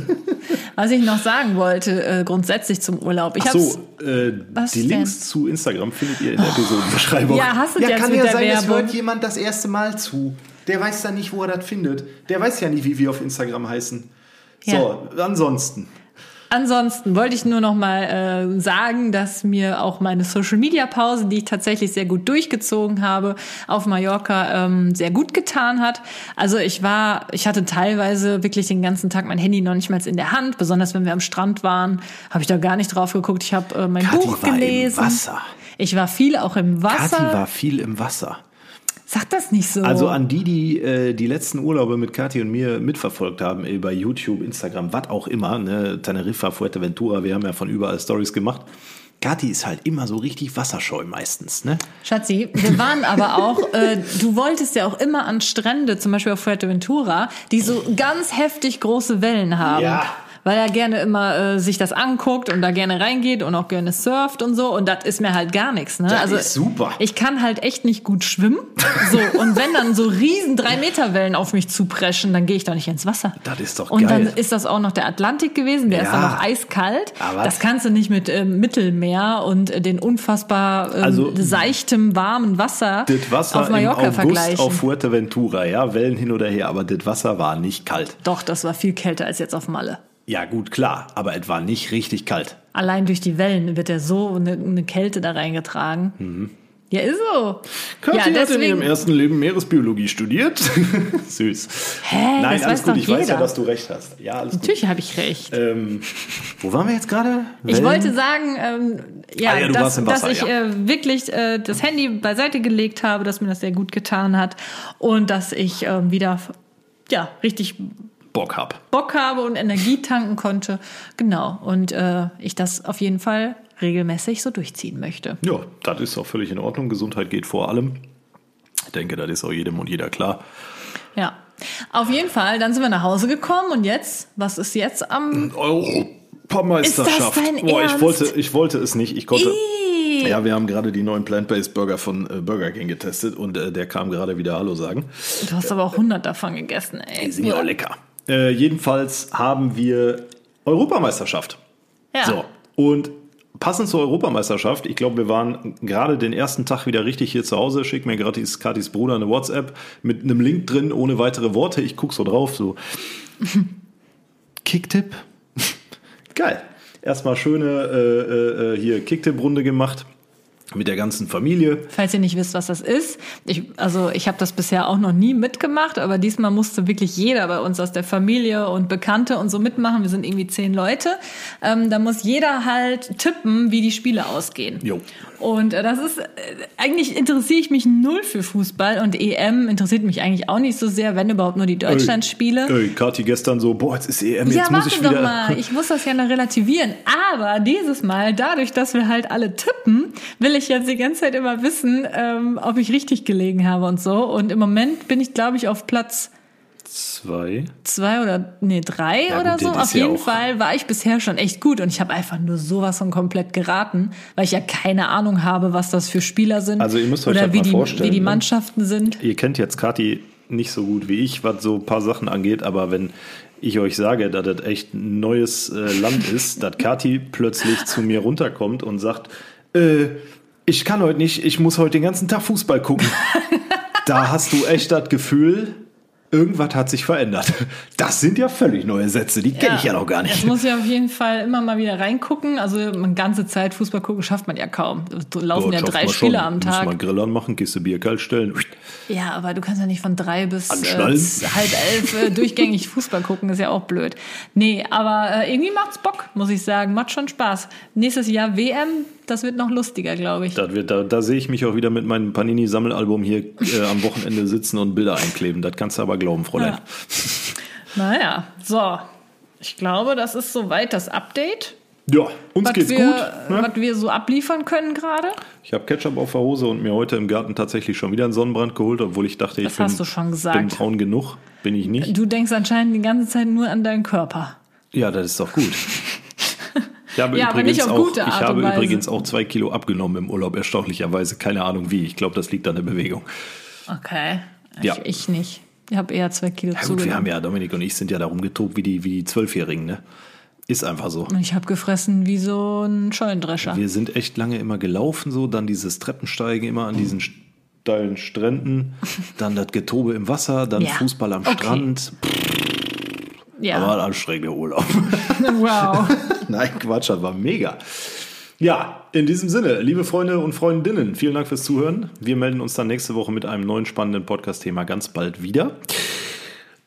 Was ich noch sagen wollte, äh, grundsätzlich zum Urlaub. Ich Ach so, äh, die Links zu Instagram findet ihr in der Episodenbeschreibung. Ja, hast du ja, jetzt kann mit ja der sein, Werbung. es hört jemand das erste Mal zu. Der weiß dann nicht, wo er das findet. Der weiß ja nicht, wie wir auf Instagram heißen. So, ja. ansonsten. Ansonsten wollte ich nur noch mal äh, sagen, dass mir auch meine Social Media Pause, die ich tatsächlich sehr gut durchgezogen habe, auf Mallorca ähm, sehr gut getan hat. Also ich war, ich hatte teilweise wirklich den ganzen Tag mein Handy noch nicht mal in der Hand, besonders wenn wir am Strand waren, habe ich da gar nicht drauf geguckt. Ich habe äh, mein Kathi Buch gelesen. Im Wasser. Ich war viel auch im Wasser. Kathi war viel im Wasser. Sag das nicht so. Also an die, die äh, die letzten Urlaube mit Kathi und mir mitverfolgt haben, über YouTube, Instagram, was auch immer, ne, Teneriffa, Fuerteventura, wir haben ja von überall Stories gemacht. Kathi ist halt immer so richtig wasserscheu meistens, ne? Schatzi, wir waren aber auch, äh, du wolltest ja auch immer an Strände, zum Beispiel auf Fuerteventura, die so ganz heftig große Wellen haben. Ja weil er gerne immer äh, sich das anguckt und da gerne reingeht und auch gerne surft und so. Und das ist mir halt gar nichts. Ne? Das also ist super. Ich kann halt echt nicht gut schwimmen. So und wenn dann so riesen drei Meter Wellen auf mich zupreschen, dann gehe ich doch nicht ins Wasser. Das ist doch und geil. Und dann ist das auch noch der Atlantik gewesen. Der ja. ist dann noch eiskalt. Aber das kannst du nicht mit ähm, Mittelmeer und äh, den unfassbar ähm, also, seichtem warmen Wasser, das Wasser auf Mallorca im August vergleichen. Auf Fuerteventura, ja, Wellen hin oder her, aber das Wasser war nicht kalt. Doch, das war viel kälter als jetzt auf Malle. Ja, gut, klar, aber es war nicht richtig kalt. Allein durch die Wellen wird ja so eine, eine Kälte da reingetragen. Mhm. Ja, ist so. Kathi ja, hat in ihrem ersten Leben Meeresbiologie studiert. Süß. Hä? Nein, das alles gut, ich jeder. weiß ja, dass du recht hast. Ja, alles Natürlich habe ich recht. Ähm, wo waren wir jetzt gerade? Ich wollte sagen, ähm, ja, ah, ja dass, Wasser, dass, ich ja. äh, wirklich äh, das Handy beiseite gelegt habe, dass mir das sehr gut getan hat und dass ich äh, wieder ja, richtig Bock habe. Bock habe und Energie tanken konnte. Genau. Und äh, ich das auf jeden Fall regelmäßig so durchziehen möchte. Ja, das ist auch völlig in Ordnung. Gesundheit geht vor allem. Ich denke, das ist auch jedem und jeder klar. Ja. Auf jeden Fall, dann sind wir nach Hause gekommen und jetzt, was ist jetzt am Europameisterschaft? Ist das dein Boah, Ernst? ich wollte, ich wollte es nicht. Ich konnte. Ii. Ja, wir haben gerade die neuen Plant-Based Burger von äh, Burger King getestet und äh, der kam gerade wieder Hallo sagen. Du hast aber auch 100 davon gegessen, ey. Die sind ja auch lecker. Äh, jedenfalls haben wir Europameisterschaft. Ja. So. Und passend zur Europameisterschaft, ich glaube, wir waren gerade den ersten Tag wieder richtig hier zu Hause. Schick mir gerade Katis Bruder eine WhatsApp mit einem Link drin, ohne weitere Worte. Ich gucke so drauf, so. Kicktipp. Geil. Erstmal schöne äh, äh, hier Kicktipp-Runde gemacht. Mit der ganzen Familie. Falls ihr nicht wisst, was das ist. Ich, also ich habe das bisher auch noch nie mitgemacht, aber diesmal musste wirklich jeder bei uns aus der Familie und Bekannte und so mitmachen. Wir sind irgendwie zehn Leute. Ähm, da muss jeder halt tippen, wie die Spiele ausgehen. Jo. Und äh, das ist, äh, eigentlich interessiere ich mich null für Fußball und EM interessiert mich eigentlich auch nicht so sehr, wenn überhaupt nur die Deutschlandspiele. Ey, Kathi gestern so, boah, jetzt ist EM, jetzt ja, muss ich wieder... doch mal, ich muss das ja noch relativieren. Aber dieses Mal, dadurch, dass wir halt alle tippen, will ich jetzt die ganze Zeit immer wissen, ähm, ob ich richtig gelegen habe und so. Und im Moment bin ich, glaube ich, auf Platz zwei. Zwei oder nee, drei ja, oder gut, so. Auf jeden ja Fall war ich bisher schon echt gut und ich habe einfach nur sowas von komplett geraten, weil ich ja keine Ahnung habe, was das für Spieler sind. Also ihr müsst euch oder halt wie, mal die, vorstellen, wie die ne? Mannschaften sind. Ihr kennt jetzt Kati nicht so gut wie ich, was so ein paar Sachen angeht, aber wenn ich euch sage, dass das echt ein neues äh, Land ist, dass Kati plötzlich zu mir runterkommt und sagt, äh, ich kann heute nicht, ich muss heute den ganzen Tag Fußball gucken. da hast du echt das Gefühl, irgendwas hat sich verändert. Das sind ja völlig neue Sätze, die kenne ja, ich ja noch gar nicht. Jetzt muss ich auf jeden Fall immer mal wieder reingucken. Also eine ganze Zeit Fußball gucken schafft man ja kaum. Da laufen ja, ja drei Spiele am Tag. Muss man Grill anmachen, Kiste Bier kalt stellen. Ja, aber du kannst ja nicht von drei bis äh, halb elf äh, durchgängig Fußball gucken, ist ja auch blöd. Nee, aber äh, irgendwie macht's Bock, muss ich sagen. Macht schon Spaß. Nächstes Jahr WM, das wird noch lustiger, glaube ich. Das wird, da, da sehe ich mich auch wieder mit meinem Panini-Sammelalbum hier äh, am Wochenende sitzen und Bilder einkleben. Das kannst du aber glauben, Fräulein. Ja. Naja, so. Ich glaube, das ist soweit das Update. Ja, uns geht's wir, gut. Ne? Was wir so abliefern können gerade. Ich habe Ketchup auf der Hose und mir heute im Garten tatsächlich schon wieder einen Sonnenbrand geholt, obwohl ich dachte, ich das bin, bin braun genug. Bin ich nicht. Du denkst anscheinend die ganze Zeit nur an deinen Körper. Ja, das ist doch gut. Ich habe, ja, übrigens, auch, ich habe übrigens auch zwei Kilo abgenommen im Urlaub, erstaunlicherweise. Keine Ahnung wie. Ich glaube, das liegt an der Bewegung. Okay. Ich, ja. ich nicht. Ich habe eher zwei Kilo ja, gut, zugenommen. Wir haben ja, Dominik und ich sind ja darum getobt wie die, wie die Zwölfjährigen, ne? Ist einfach so. Ich habe gefressen wie so ein Scheunendrescher. Wir sind echt lange immer gelaufen, so, dann dieses Treppensteigen immer an diesen steilen Stränden, dann das Getobe im Wasser, dann ja. Fußball am okay. Strand. Ja. Aber ein anstrengender Urlaub. Wow. Nein, Quatsch, das war mega. Ja, in diesem Sinne, liebe Freunde und Freundinnen, vielen Dank fürs Zuhören. Wir melden uns dann nächste Woche mit einem neuen spannenden Podcast-Thema ganz bald wieder.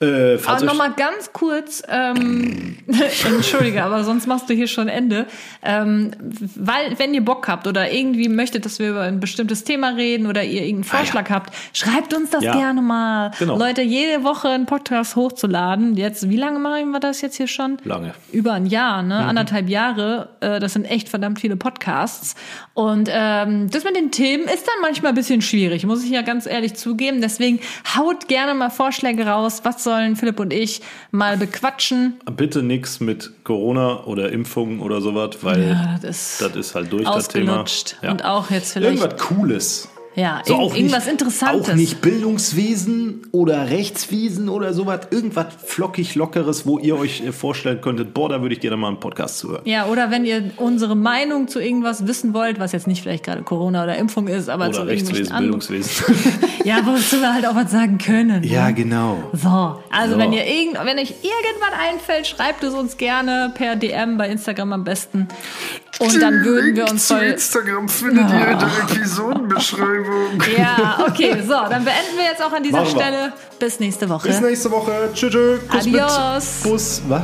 Äh, aber nochmal ganz kurz, ähm, entschuldige, aber sonst machst du hier schon Ende. Ähm, weil, wenn ihr Bock habt oder irgendwie möchtet, dass wir über ein bestimmtes Thema reden oder ihr irgendeinen Vorschlag ah, ja. habt, schreibt uns das ja. gerne mal. Genau. Leute, jede Woche einen Podcast hochzuladen. Jetzt, wie lange machen wir das jetzt hier schon? Lange. Über ein Jahr, ne? Mhm. Anderthalb Jahre. Äh, das sind echt verdammt viele Podcasts. Und ähm, das mit den Themen ist dann manchmal ein bisschen schwierig, muss ich ja ganz ehrlich zugeben. Deswegen haut gerne mal Vorschläge raus, was sollen Philipp und ich mal bequatschen. Bitte nichts mit Corona oder Impfungen oder sowas, weil ja, das, ist das, ist halt durch das Thema. Ja. Und auch jetzt vielleicht. Irgendwas Cooles. Ja, so irg irgendwas nicht, Interessantes. Auch nicht Bildungswesen oder Rechtswesen oder sowas. Irgendwas flockig, lockeres, wo ihr euch äh, vorstellen könntet, boah, da würde ich gerne mal einen Podcast zuhören. Ja, oder wenn ihr unsere Meinung zu irgendwas wissen wollt, was jetzt nicht vielleicht gerade Corona oder Impfung ist, aber oder zu Rechtswesen, Bildungswesen. ja, wozu wir halt auch was sagen können. Ja, ne? genau. So, also so. wenn ihr irgend, wenn euch irgendwas einfällt, schreibt es uns gerne per DM bei Instagram am besten. Und dann würden wir uns voll. Instagram findet ihr in der Episodenbeschreibung. Ja, okay, so, dann beenden wir jetzt auch an dieser Stelle. Bis nächste Woche. Bis nächste Woche. Tschüss, tschüss. Adios. Bus. Was?